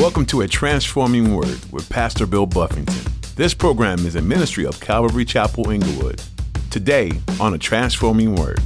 Welcome to A Transforming Word with Pastor Bill Buffington. This program is a ministry of Calvary Chapel Inglewood. Today on A Transforming Word.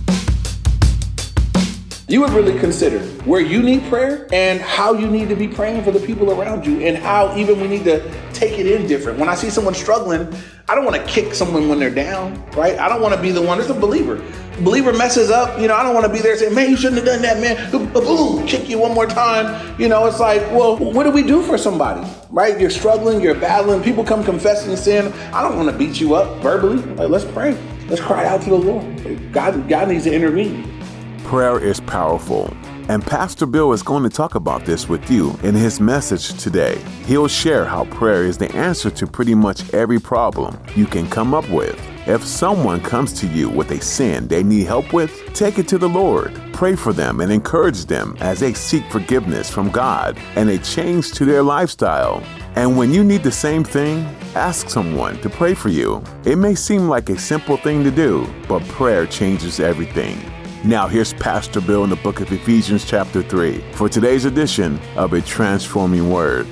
You would really consider where you need prayer and how you need to be praying for the people around you, and how even we need to take it in different. When I see someone struggling, I don't want to kick someone when they're down, right? I don't want to be the one. It's a believer believer messes up, you know, I don't want to be there saying, man, you shouldn't have done that, man. Boom, kick you one more time. You know, it's like, well, what do we do for somebody, right? You're struggling, you're battling. People come confessing sin. I don't want to beat you up verbally. Like, let's pray. Let's cry out to the Lord. God, God needs to intervene. Prayer is powerful. And Pastor Bill is going to talk about this with you in his message today. He'll share how prayer is the answer to pretty much every problem you can come up with. If someone comes to you with a sin they need help with, take it to the Lord. Pray for them and encourage them as they seek forgiveness from God and a change to their lifestyle. And when you need the same thing, ask someone to pray for you. It may seem like a simple thing to do, but prayer changes everything. Now, here's Pastor Bill in the book of Ephesians, chapter 3, for today's edition of A Transforming Word.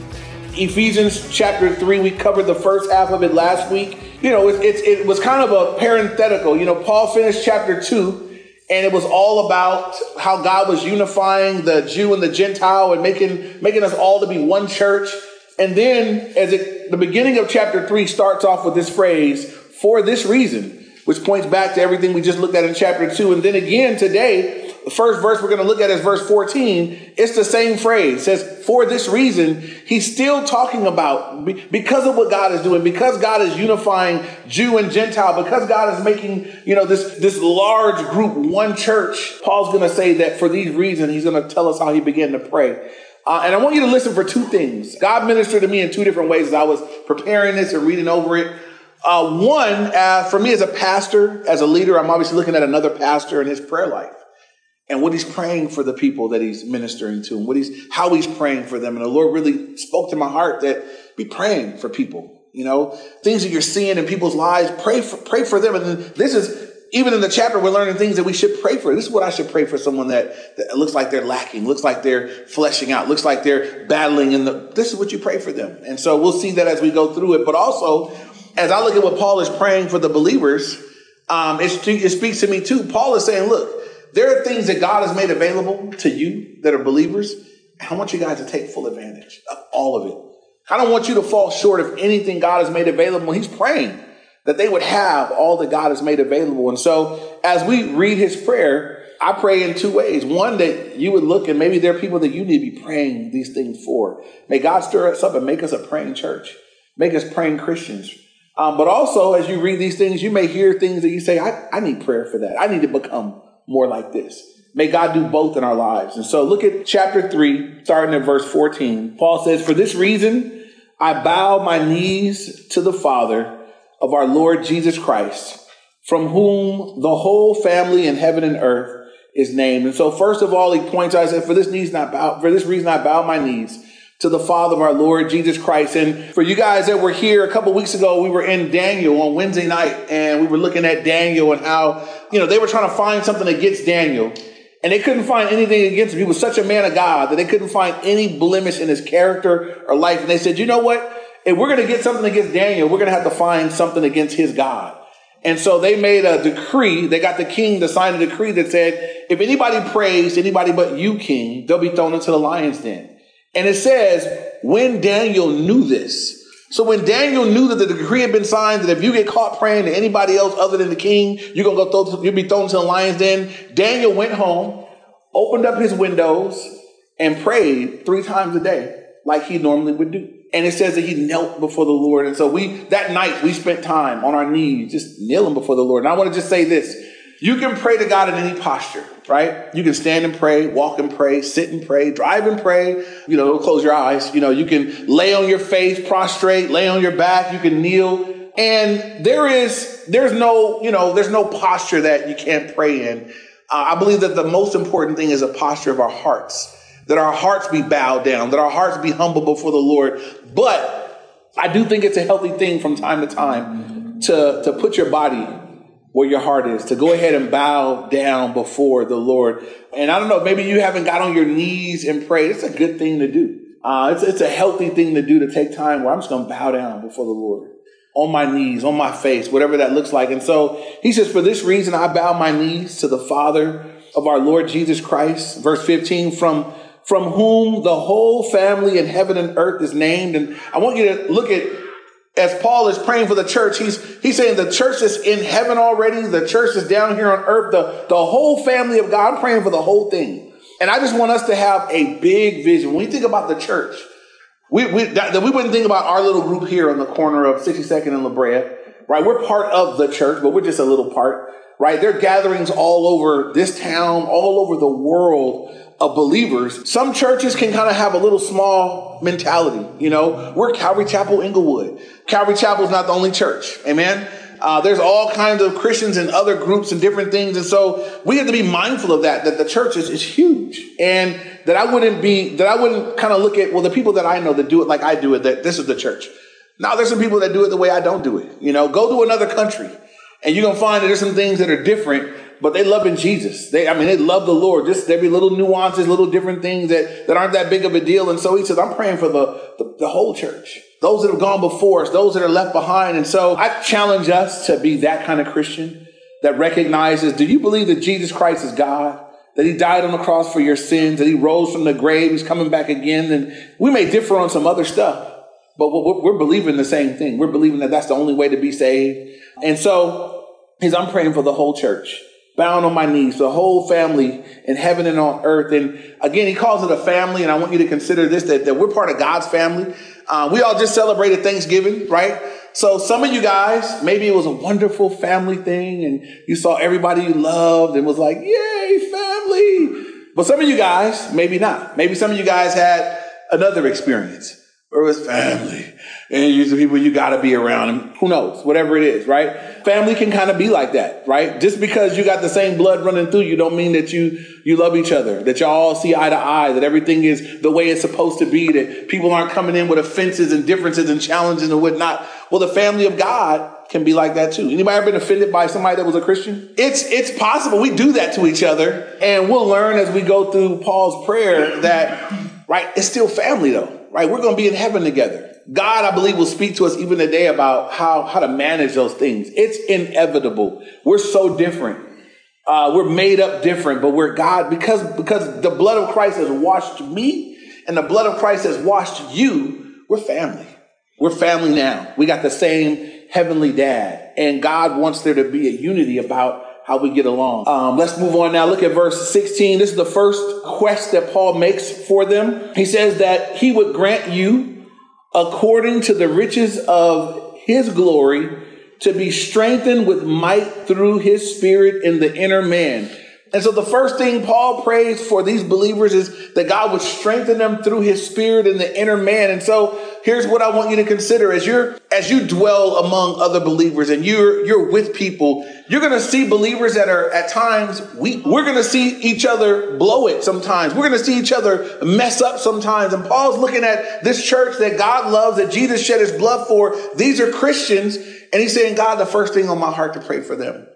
Ephesians chapter 3, we covered the first half of it last week you know, it, it, it was kind of a parenthetical. You know, Paul finished chapter two, and it was all about how God was unifying the Jew and the Gentile and making making us all to be one church. And then, as it, the beginning of chapter three starts off with this phrase, "For this reason," which points back to everything we just looked at in chapter two. And then again today, the first verse we're going to look at is verse 14. It's the same phrase. It says, for this reason, he's still talking about because of what God is doing, because God is unifying Jew and Gentile, because God is making, you know, this, this large group, one church. Paul's going to say that for these reasons, he's going to tell us how he began to pray. Uh, and I want you to listen for two things. God ministered to me in two different ways as I was preparing this and reading over it. Uh, one, uh, for me as a pastor, as a leader, I'm obviously looking at another pastor and his prayer life and what he's praying for the people that he's ministering to and what he's how he's praying for them. And the lord really spoke to my heart that be praying for people you know things that you're seeing in people's lives pray for pray for them. And this is even in the chapter we're learning things that we should pray for. This is what i should pray for someone that, that looks like they're lacking looks like they're fleshing out looks like they're battling in the this is what you pray for them. And so we'll see that as we go through it. But also as i look at what paul is praying for the believers um, it, it speaks to me too paul is saying look there are things that God has made available to you that are believers. I want you guys to take full advantage of all of it. I don't want you to fall short of anything God has made available. He's praying that they would have all that God has made available. And so as we read his prayer, I pray in two ways. One, that you would look and maybe there are people that you need to be praying these things for. May God stir us up and make us a praying church, make us praying Christians. Um, but also, as you read these things, you may hear things that you say, I, I need prayer for that. I need to become more like this. May God do both in our lives. And so look at chapter 3, starting at verse 14. Paul says, For this reason, I bow my knees to the Father of our Lord Jesus Christ, from whom the whole family in heaven and earth is named. And so, first of all, he points out, I said, For this knees not bow, for this reason I bow my knees to the Father of our Lord Jesus Christ. And for you guys that were here a couple weeks ago, we were in Daniel on Wednesday night and we were looking at Daniel and how, you know, they were trying to find something against Daniel and they couldn't find anything against him. He was such a man of God that they couldn't find any blemish in his character or life. And they said, you know what? If we're going to get something against Daniel, we're going to have to find something against his God. And so they made a decree. They got the king to sign a decree that said, if anybody prays anybody but you, king, they'll be thrown into the lion's den. And it says, when Daniel knew this, so when Daniel knew that the decree had been signed that if you get caught praying to anybody else other than the king, you're gonna go you'll be thrown to the lion's den. Daniel went home, opened up his windows, and prayed three times a day, like he normally would do. And it says that he knelt before the Lord. And so we that night we spent time on our knees, just kneeling before the Lord. And I want to just say this: you can pray to God in any posture right? You can stand and pray, walk and pray, sit and pray, drive and pray. You know, close your eyes. You know, you can lay on your face, prostrate, lay on your back. You can kneel. And there is, there's no, you know, there's no posture that you can't pray in. Uh, I believe that the most important thing is a posture of our hearts, that our hearts be bowed down, that our hearts be humble before the Lord. But I do think it's a healthy thing from time to time to, to put your body where your heart is, to go ahead and bow down before the Lord. And I don't know, maybe you haven't got on your knees and prayed. It's a good thing to do. Uh, it's, it's a healthy thing to do to take time where I'm just going to bow down before the Lord on my knees, on my face, whatever that looks like. And so he says, For this reason, I bow my knees to the Father of our Lord Jesus Christ. Verse 15, from, from whom the whole family in heaven and earth is named. And I want you to look at, as Paul is praying for the church, he's, he's saying the church is in heaven already, the church is down here on earth, the, the whole family of God. I'm praying for the whole thing. And I just want us to have a big vision. When you think about the church, we, we, that, that we wouldn't think about our little group here on the corner of 62nd and La Brea, right? We're part of the church, but we're just a little part, right? There are gatherings all over this town, all over the world of believers. Some churches can kind of have a little small mentality, you know? We're Calvary Chapel Inglewood. Calvary Chapel is not the only church, amen? Uh, there's all kinds of Christians and other groups and different things. And so we have to be mindful of that, that the church is, is huge. And that I wouldn't be, that I wouldn't kind of look at, well, the people that I know that do it like I do it, that this is the church. Now there's some people that do it the way I don't do it. You know, go to another country and you're to find that there's some things that are different, but they love in Jesus. They, I mean, they love the Lord. Just there be little nuances, little different things that, that aren't that big of a deal. And so he says, I'm praying for the, the, the whole church those that have gone before us, those that are left behind. And so I challenge us to be that kind of Christian that recognizes do you believe that Jesus Christ is God? That he died on the cross for your sins, that he rose from the grave, he's coming back again. And we may differ on some other stuff, but we're believing the same thing. We're believing that that's the only way to be saved. And so, as I'm praying for the whole church, bound on my knees, the whole family in heaven and on earth. And again, he calls it a family. And I want you to consider this that, that we're part of God's family. Uh, we all just celebrated Thanksgiving, right? So some of you guys, maybe it was a wonderful family thing and you saw everybody you loved and was like, yay, family. But some of you guys, maybe not. Maybe some of you guys had another experience or it was family. And you're the people you got to be around and who knows? Whatever it is right? Family can kind of be like that right? Just because you got the same blood running through you don't mean that you you love each other. That y'all all see eye to eye that everything is the way it's supposed to be that people aren't coming in with offenses and differences and challenges and whatnot. Well the family of god can be like that too. Anybody ever been offended by somebody that was a christian? It's it's possible we do that to each other and we'll learn as we go through paul's prayer that right it's still family though right? We're going to be in heaven together. God, I believe, will speak to us even today about how, how to manage those things. It's inevitable. We're so different. Uh, we're made up different, but we're God because, because the blood of Christ has washed me and the blood of Christ has washed you. We're family. We're family now. We got the same heavenly dad and God wants there to be a unity about how we get along. Um, let's move on now. Look at verse 16. This is the first quest that Paul makes for them. He says that he would grant you, according to the riches of his glory, to be strengthened with might through his spirit in the inner man and so the first thing Paul prays for these believers is that God would strengthen them through his spirit in the inner man. And so here's what I want you to consider as you're as you dwell among other believers and you're you're with people, you're gonna see believers that are at times weak. We're gonna see each other blow it sometimes. We're gonna see each other mess up sometimes. And Paul's looking at this church that God loves, that Jesus shed his blood for. These are Christians, and he's saying, God, the first thing on my heart to pray for them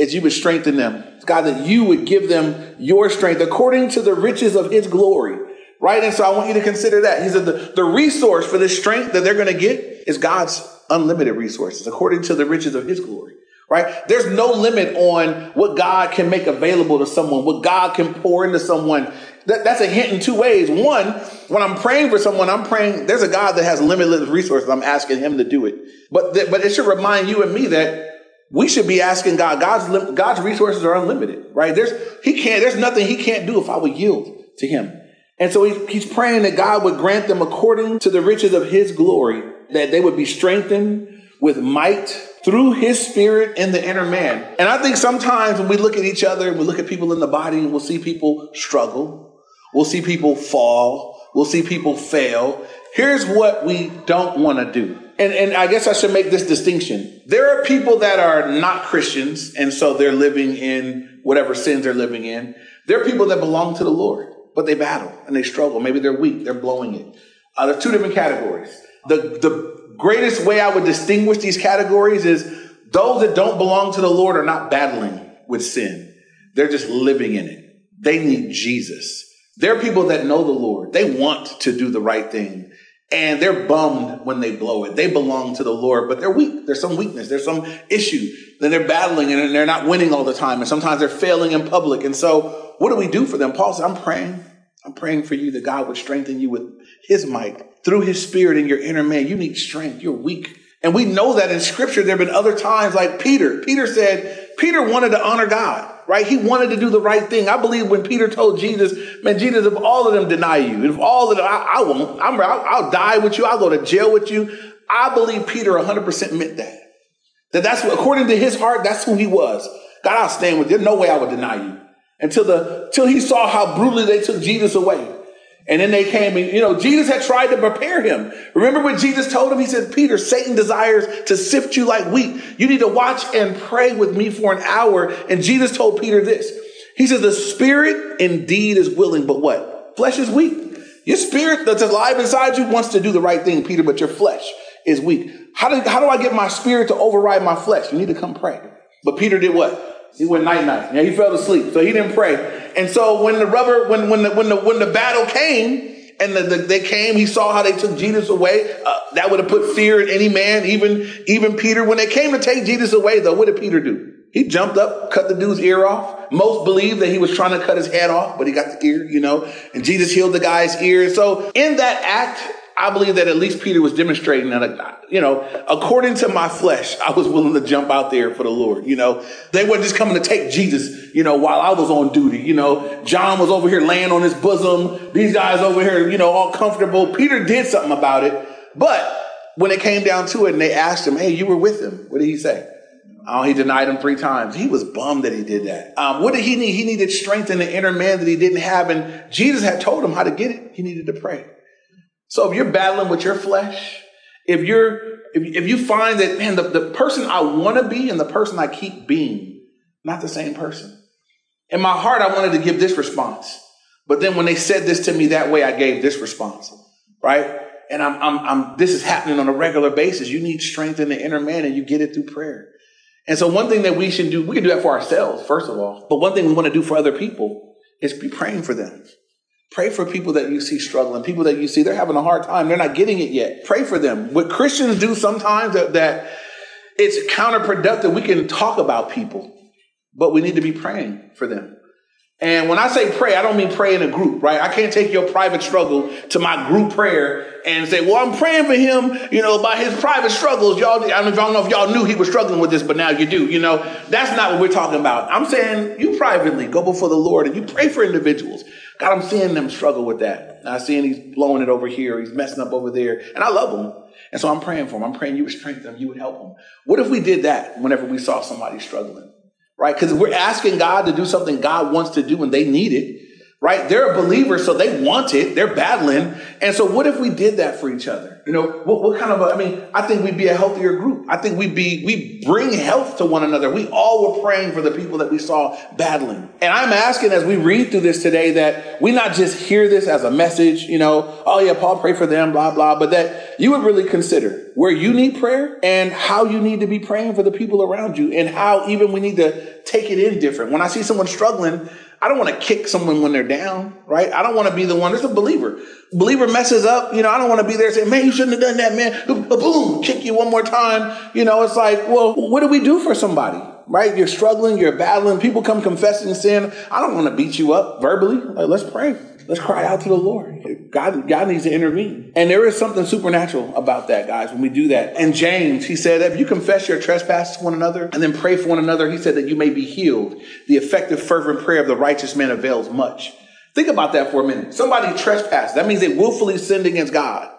is you would strengthen them. God, that you would give them your strength according to the riches of his glory. Right? And so I want you to consider that. He said the, the resource for this strength that they're going to get is God's unlimited resources according to the riches of his glory. Right? There's no limit on what God can make available to someone, what God can pour into someone. That, that's a hint in two ways. One, when I'm praying for someone, I'm praying, there's a God that has limitless resources. I'm asking him to do it. But, th- but it should remind you and me that we should be asking God. God's God's resources are unlimited, right? There's he can't. There's nothing he can't do if I would yield to him. And so he, he's praying that God would grant them according to the riches of his glory, that they would be strengthened with might through his spirit in the inner man. And I think sometimes when we look at each other, we look at people in the body, and we'll see people struggle. We'll see people fall. We'll see people fail. Here's what we don't want to do and, and I guess I should make this distinction. There are people that are not Christians, and so they're living in whatever sins they're living in. There are people that belong to the Lord, but they battle and they struggle. Maybe they're weak, they're blowing it. Uh, there's two different categories. The, the greatest way I would distinguish these categories is those that don't belong to the Lord are not battling with sin, they're just living in it. They need Jesus. They're people that know the Lord. They want to do the right thing. And they're bummed when they blow it. They belong to the Lord, but they're weak. There's some weakness. There's some issue. Then they're battling and they're not winning all the time. And sometimes they're failing in public. And so what do we do for them? Paul said, I'm praying. I'm praying for you that God would strengthen you with his might through his spirit in your inner man. You need strength. You're weak. And we know that in scripture, there have been other times like Peter. Peter said, Peter wanted to honor God, right? He wanted to do the right thing. I believe when Peter told Jesus, man, Jesus, if all of them deny you, if all of them, I, I won't, I'm, I'll, I'll die with you. I'll go to jail with you. I believe Peter 100% meant that. That that's what, according to his heart, that's who he was. God, I'll stand with you. There's no way I would deny you. Until the, until he saw how brutally they took Jesus away. And then they came and, you know, Jesus had tried to prepare him. Remember what Jesus told him? He said, Peter, Satan desires to sift you like wheat. You need to watch and pray with me for an hour. And Jesus told Peter this. He says, the spirit indeed is willing, but what? Flesh is weak. Your spirit that's alive inside you wants to do the right thing, Peter, but your flesh is weak. How do, how do I get my spirit to override my flesh? You need to come pray. But Peter did what? He went night night. Yeah, he fell asleep, so he didn't pray. And so when the rubber, when when the when the when the battle came and the, the, they came, he saw how they took Jesus away. Uh, that would have put fear in any man, even even Peter. When they came to take Jesus away, though, what did Peter do? He jumped up, cut the dude's ear off. Most believe that he was trying to cut his head off, but he got the ear, you know. And Jesus healed the guy's ear. So in that act, I believe that at least Peter was demonstrating that, you know, according to my flesh, I was willing to jump out there for the Lord. You know, they weren't just coming to take Jesus, you know, while I was on duty. You know, John was over here laying on his bosom. These guys over here, you know, all comfortable. Peter did something about it. But when it came down to it and they asked him, hey, you were with him. What did he say? Oh, he denied him three times. He was bummed that he did that. Um, what did he need? He needed strength in the inner man that he didn't have. And Jesus had told him how to get it. He needed to pray. So if you're battling with your flesh, if you're if, if you find that man, the, the person I want to be and the person I keep being, not the same person. In my heart, I wanted to give this response. But then when they said this to me that way, I gave this response. Right? And I'm, I'm, I'm this is happening on a regular basis. You need strength in the inner man and you get it through prayer. And so one thing that we should do, we can do that for ourselves, first of all. But one thing we want to do for other people is be praying for them. Pray for people that you see struggling, people that you see they're having a hard time, they're not getting it yet. Pray for them. What Christians do sometimes that, that it's counterproductive. We can talk about people, but we need to be praying for them. And when I say pray, I don't mean pray in a group, right? I can't take your private struggle to my group prayer and say, well, I'm praying for him, you know, about his private struggles. Y'all, I don't know if y'all knew he was struggling with this, but now you do. You know, that's not what we're talking about. I'm saying you privately go before the Lord and you pray for individuals. God, I'm seeing them struggle with that. I'm seeing he's blowing it over here. He's messing up over there. And I love him. And so I'm praying for him. I'm praying you would strengthen him. You would help him. What if we did that whenever we saw somebody struggling? Right? Because we're asking God to do something God wants to do and they need it right? They're a believer, so they want it. They're battling. And so what if we did that for each other? You know, what, what kind of, a, I mean, I think we'd be a healthier group. I think we'd be, we bring health to one another. We all were praying for the people that we saw battling. And I'm asking as we read through this today that we not just hear this as a message, you know, oh yeah, Paul pray for them, blah, blah, but that you would really consider where you need prayer and how you need to be praying for the people around you and how even we need to take it in different. When I see someone struggling, I don't want to kick someone when they're down, right? I don't want to be the one. There's a believer. Believer messes up. You know, I don't want to be there saying, man, you shouldn't have done that, man. Boom, kick you one more time. You know, it's like, well, what do we do for somebody? Right? You're struggling, you're battling. People come confessing sin. I don't want to beat you up verbally. Like, let's pray. Let's cry out to the Lord. God, God needs to intervene. And there is something supernatural about that, guys, when we do that. And James, he said, if you confess your trespasses to one another and then pray for one another, he said that you may be healed. The effective, fervent prayer of the righteous man avails much. Think about that for a minute. Somebody trespassed. That means they willfully sinned against God,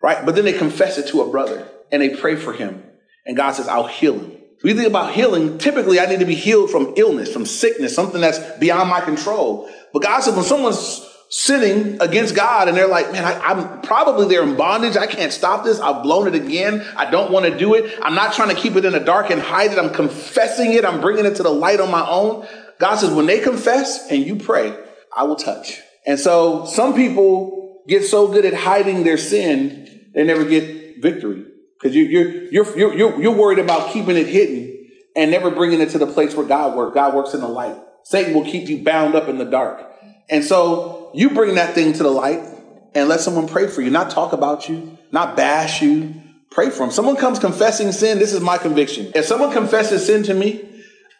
right? But then they confess it to a brother and they pray for him. And God says, I'll heal him. We think about healing. Typically, I need to be healed from illness, from sickness, something that's beyond my control. But God says, when someone's sinning against God and they're like, man, I, am probably they're in bondage. I can't stop this. I've blown it again. I don't want to do it. I'm not trying to keep it in the dark and hide it. I'm confessing it. I'm bringing it to the light on my own. God says, when they confess and you pray, I will touch. And so some people get so good at hiding their sin, they never get victory because you, you're, you're, you're, you're, you're worried about keeping it hidden and never bringing it to the place where God works. God works in the light. Satan will keep you bound up in the dark. And so you bring that thing to the light and let someone pray for you, not talk about you, not bash you. Pray for them. Someone comes confessing sin. This is my conviction. If someone confesses sin to me,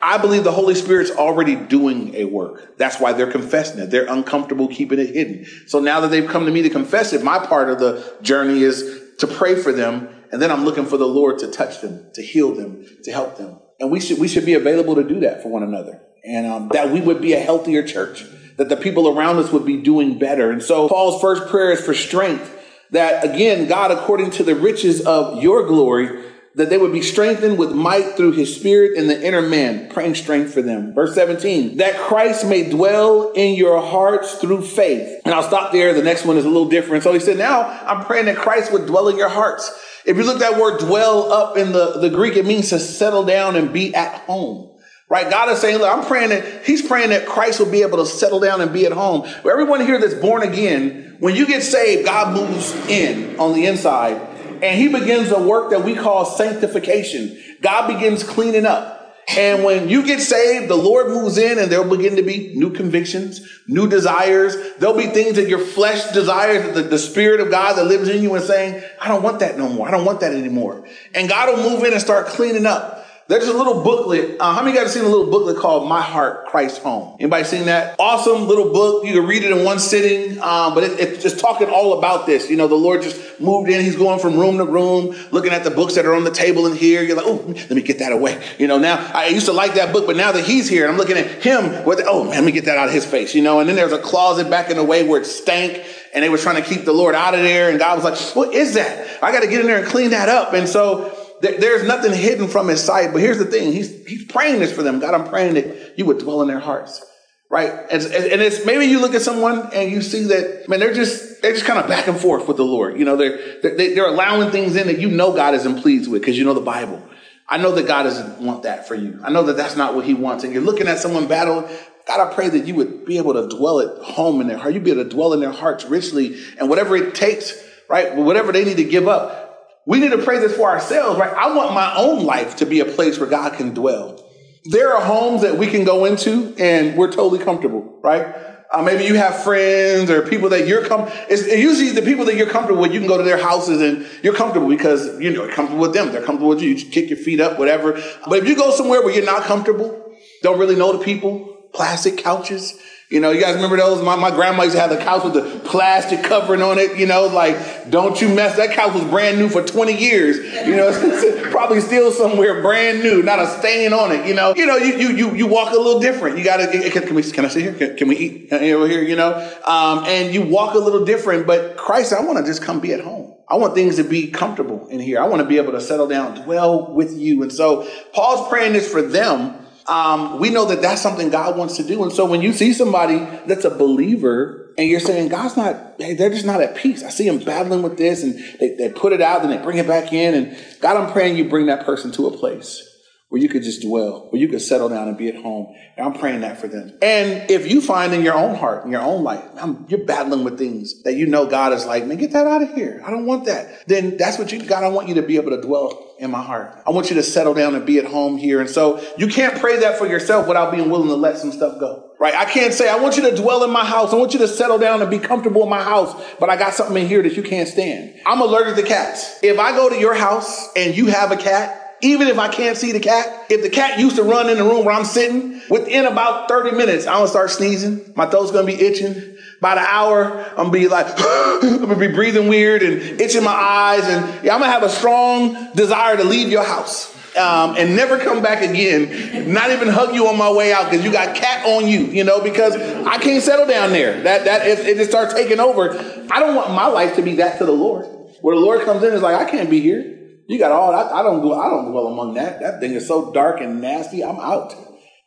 I believe the Holy Spirit's already doing a work. That's why they're confessing it. They're uncomfortable keeping it hidden. So now that they've come to me to confess it, my part of the journey is to pray for them. And then I'm looking for the Lord to touch them, to heal them, to help them. And we should, we should be available to do that for one another. And um, that we would be a healthier church, that the people around us would be doing better. And so Paul's first prayer is for strength that again, God, according to the riches of your glory, that they would be strengthened with might through his spirit in the inner man, praying strength for them. Verse 17, that Christ may dwell in your hearts through faith. And I'll stop there. The next one is a little different. So he said, now I'm praying that Christ would dwell in your hearts. If you look that word dwell up in the, the Greek, it means to settle down and be at home. Right? God is saying, look, I'm praying that He's praying that Christ will be able to settle down and be at home. Everyone here that's born again, when you get saved, God moves in on the inside and he begins a work that we call sanctification. God begins cleaning up. And when you get saved, the Lord moves in and there'll begin to be new convictions, new desires. There'll be things that your flesh desires, the, the Spirit of God that lives in you and saying, I don't want that no more. I don't want that anymore. And God will move in and start cleaning up. There's a little booklet. Uh, how many guys seen a little booklet called My Heart, Christ Home? Anybody seen that? Awesome little book. You can read it in one sitting, um, but it, it's just talking all about this. You know, the Lord just moved in. He's going from room to room, looking at the books that are on the table in here. You're like, oh, let me get that away. You know, now I used to like that book, but now that he's here, I'm looking at him with, oh, man, let me get that out of his face. You know, and then there's a closet back in the way where it stank and they were trying to keep the Lord out of there. And God was like, what is that? I got to get in there and clean that up. And so there's nothing hidden from his sight. But here's the thing: he's he's praying this for them. God, I'm praying that you would dwell in their hearts, right? And, and it's maybe you look at someone and you see that man, they're just they're just kind of back and forth with the Lord. You know, they're they're, they're allowing things in that you know God isn't pleased with because you know the Bible. I know that God doesn't want that for you. I know that that's not what He wants. And you're looking at someone battling. God, I pray that you would be able to dwell at home in their heart. You'd be able to dwell in their hearts richly, and whatever it takes, right? Whatever they need to give up, we need to pray this for ourselves, right? I want my own life to be a place where God can dwell. There are homes that we can go into and we're totally comfortable, right? Uh, maybe you have friends or people that you're com- it's usually the people that you're comfortable with. You can go to their houses and you're comfortable because you know you're comfortable with them. They're comfortable with you. You kick your feet up, whatever. But if you go somewhere where you're not comfortable, don't really know the people, plastic couches, you know, you guys remember those? My, my grandma used to have the couch with the plastic covering on it. You know, like, don't you mess. That couch was brand new for 20 years. You know, it's probably still somewhere brand new, not a stain on it. You know, you know, you you you, you walk a little different. You gotta. Can, can we? Can I sit here? Can, can we eat over here? You know, um, and you walk a little different. But Christ, I want to just come be at home. I want things to be comfortable in here. I want to be able to settle down, dwell with you. And so Paul's praying this for them um, we know that that's something God wants to do. And so when you see somebody that's a believer and you're saying, God's not, hey, they're just not at peace. I see them battling with this and they, they put it out and they bring it back in. And God, I'm praying you bring that person to a place where you could just dwell, where you could settle down and be at home. And I'm praying that for them. And if you find in your own heart, in your own life, you're battling with things that you know God is like, man, get that out of here. I don't want that. Then that's what you, God, I want you to be able to dwell in my heart. I want you to settle down and be at home here. And so you can't pray that for yourself without being willing to let some stuff go. Right? I can't say, I want you to dwell in my house. I want you to settle down and be comfortable in my house, but I got something in here that you can't stand. I'm allergic to cats. If I go to your house and you have a cat, even if I can't see the cat, if the cat used to run in the room where I'm sitting, within about 30 minutes, I'm gonna start sneezing. My throat's gonna be itching. About an hour, I'm gonna be like, I'm gonna be breathing weird and itching my eyes. And yeah, I'm gonna have a strong desire to leave your house. Um, and never come back again. Not even hug you on my way out because you got cat on you, you know, because I can't settle down there. That that it just starts taking over, I don't want my life to be that to the Lord. Where the Lord comes in is like, I can't be here. You got all I, I don't go I don't dwell among that. That thing is so dark and nasty. I'm out.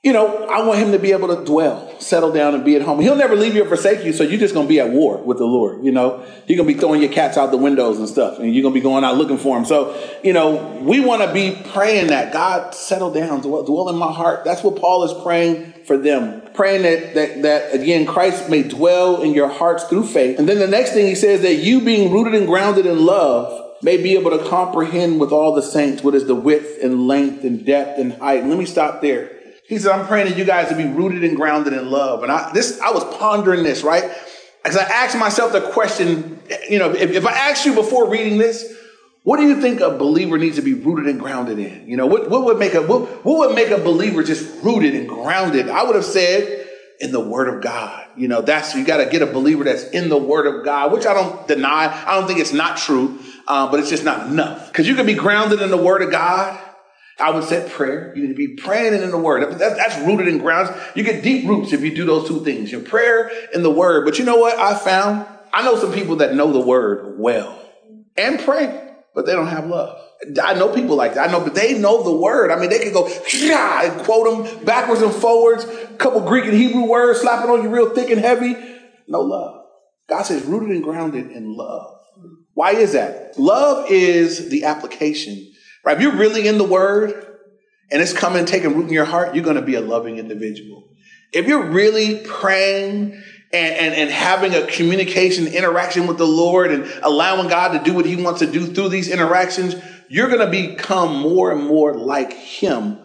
You know, I want him to be able to dwell, settle down, and be at home. He'll never leave you or forsake you, so you're just gonna be at war with the Lord. You know, you're gonna be throwing your cats out the windows and stuff, and you're gonna be going out looking for him. So, you know, we want to be praying that God settle down, dwell, dwell in my heart. That's what Paul is praying for them, praying that that that again Christ may dwell in your hearts through faith. And then the next thing he says that you being rooted and grounded in love may be able to comprehend with all the saints what is the width and length and depth and height. And let me stop there. He said, I'm praying that you guys to be rooted and grounded in love. And I this I was pondering this, right? Because I asked myself the question, you know, if, if I asked you before reading this, what do you think a believer needs to be rooted and grounded in? You know, what, what would make a what, what would make a believer just rooted and grounded? I would have said in the Word of God. You know, that's you got to get a believer that's in the Word of God, which I don't deny. I don't think it's not true, uh, but it's just not enough. Because you can be grounded in the Word of God. I would say prayer. You need to be praying in the Word. That's, that's rooted in grounds. You get deep roots if you do those two things: your prayer and the Word. But you know what I found? I know some people that know the Word well and pray, but they don't have love. I know people like that. I know, but they know the word. I mean, they can go and quote them backwards and forwards, a couple Greek and Hebrew words, slapping on you real thick and heavy. No love. God says rooted and grounded in love. Why is that? Love is the application, right? If you're really in the word and it's coming, taking root in your heart, you're going to be a loving individual. If you're really praying and, and, and having a communication interaction with the Lord and allowing God to do what he wants to do through these interactions, you're going to become more and more like him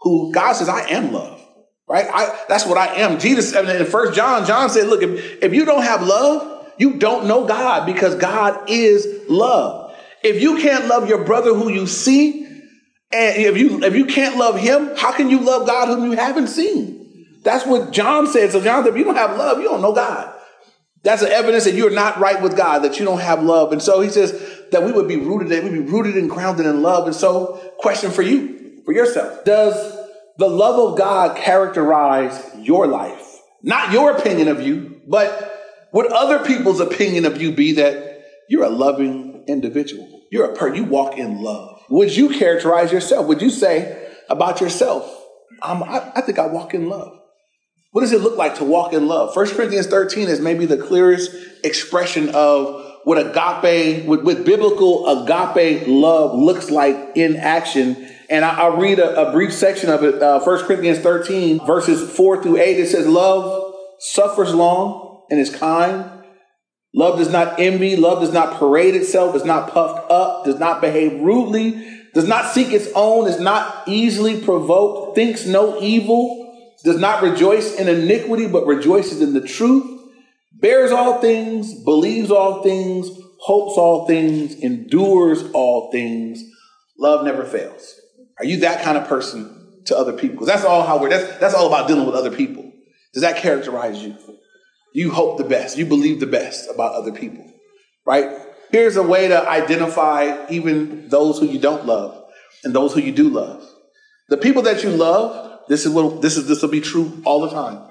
who God says, I am love, right? I, that's what I am. Jesus, in first John, John said, look, if, if you don't have love, you don't know God because God is love. If you can't love your brother who you see, and if you, if you can't love him, how can you love God whom you haven't seen? That's what John said. So John said, if you don't have love, you don't know God. That's an evidence that you're not right with God, that you don't have love. And so he says that we would be rooted, that we would be rooted and grounded in love. And so, question for you, for yourself. Does the love of God characterize your life? Not your opinion of you, but would other people's opinion of you be that you're a loving individual? You're a person, you walk in love. Would you characterize yourself? Would you say about yourself, I, I think I walk in love? What does it look like to walk in love? 1 Corinthians 13 is maybe the clearest expression of what agape, what, what biblical agape love looks like in action. And I, will read a, a, brief section of it. Uh, 1 Corinthians 13, verses 4 through 8. It says, Love suffers long and is kind. Love does not envy. Love does not parade itself, is not puffed up, does not behave rudely, does not seek its own, is not easily provoked, thinks no evil does not rejoice in iniquity, but rejoices in the truth, bears all things, believes all things, hopes all things, endures all things. Love never fails. Are you that kind of person to other people? Because that's all how we're that's that's all about dealing with other people. Does that characterize you? You hope the best, you believe the best about other people, right? Here's a way to identify even those who you don't love and those who you do love. The people that you love this is what this is this will be true all the time.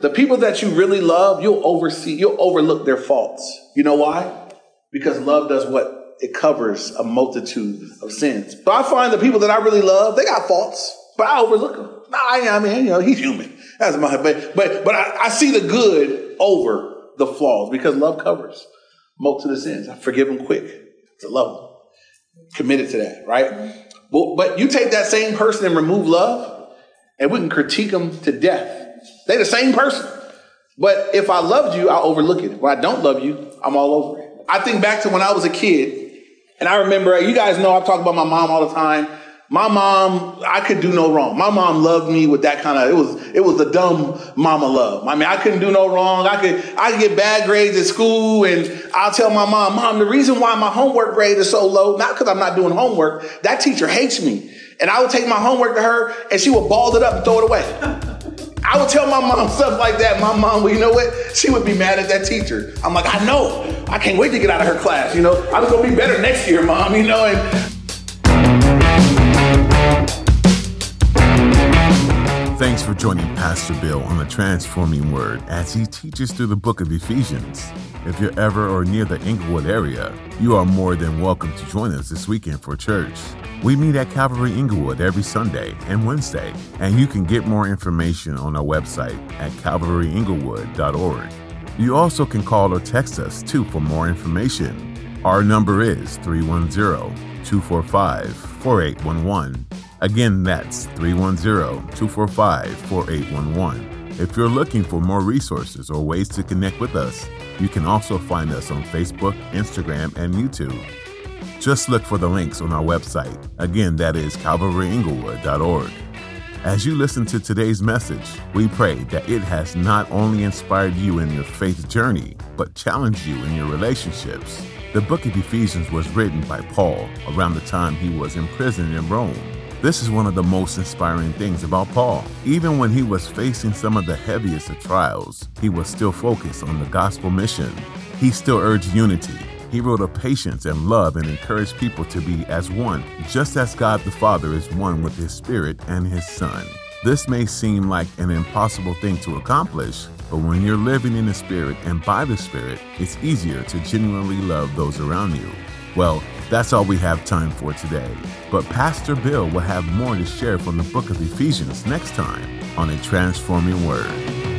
The people that you really love, you'll oversee, you'll overlook their faults. You know why? Because love does what? It covers a multitude of sins. So I find the people that I really love, they got faults, but I overlook them. Nah, I mean, you know, he's human. That's my but but but I, I see the good over the flaws because love covers multitude of sins. I forgive them quick. It's love them. Committed to that, right? But, but you take that same person and remove love, and we can critique them to death. They're the same person. But if I loved you, I'll overlook it. When I don't love you, I'm all over it. I think back to when I was a kid, and I remember, you guys know I talk about my mom all the time. My mom, I could do no wrong. My mom loved me with that kind of, it was, it was the dumb mama love. I mean, I couldn't do no wrong. I could, I could get bad grades at school and I'll tell my mom, mom, the reason why my homework grade is so low, not because I'm not doing homework, that teacher hates me. And I would take my homework to her and she would ball it up and throw it away. I would tell my mom stuff like that. My mom, well, you know what? She would be mad at that teacher. I'm like, I know. I can't wait to get out of her class. You know, I'm gonna be better next year, mom. You know, and Thanks for joining Pastor Bill on the Transforming Word as he teaches through the book of Ephesians. If you're ever or near the Inglewood area, you are more than welcome to join us this weekend for church. We meet at Calvary Inglewood every Sunday and Wednesday, and you can get more information on our website at calvaryinglewood.org. You also can call or text us too for more information. Our number is 310 245 4811 Again, that's 310 245 4811. If you're looking for more resources or ways to connect with us, you can also find us on Facebook, Instagram, and YouTube. Just look for the links on our website. Again, that is calvaryinglewood.org. As you listen to today's message, we pray that it has not only inspired you in your faith journey, but challenged you in your relationships. The book of Ephesians was written by Paul around the time he was imprisoned in Rome. This is one of the most inspiring things about Paul. Even when he was facing some of the heaviest of trials, he was still focused on the gospel mission. He still urged unity. He wrote of patience and love and encouraged people to be as one, just as God the Father is one with His Spirit and His Son. This may seem like an impossible thing to accomplish, but when you're living in the Spirit and by the Spirit, it's easier to genuinely love those around you. Well, that's all we have time for today. But Pastor Bill will have more to share from the book of Ephesians next time on A Transforming Word.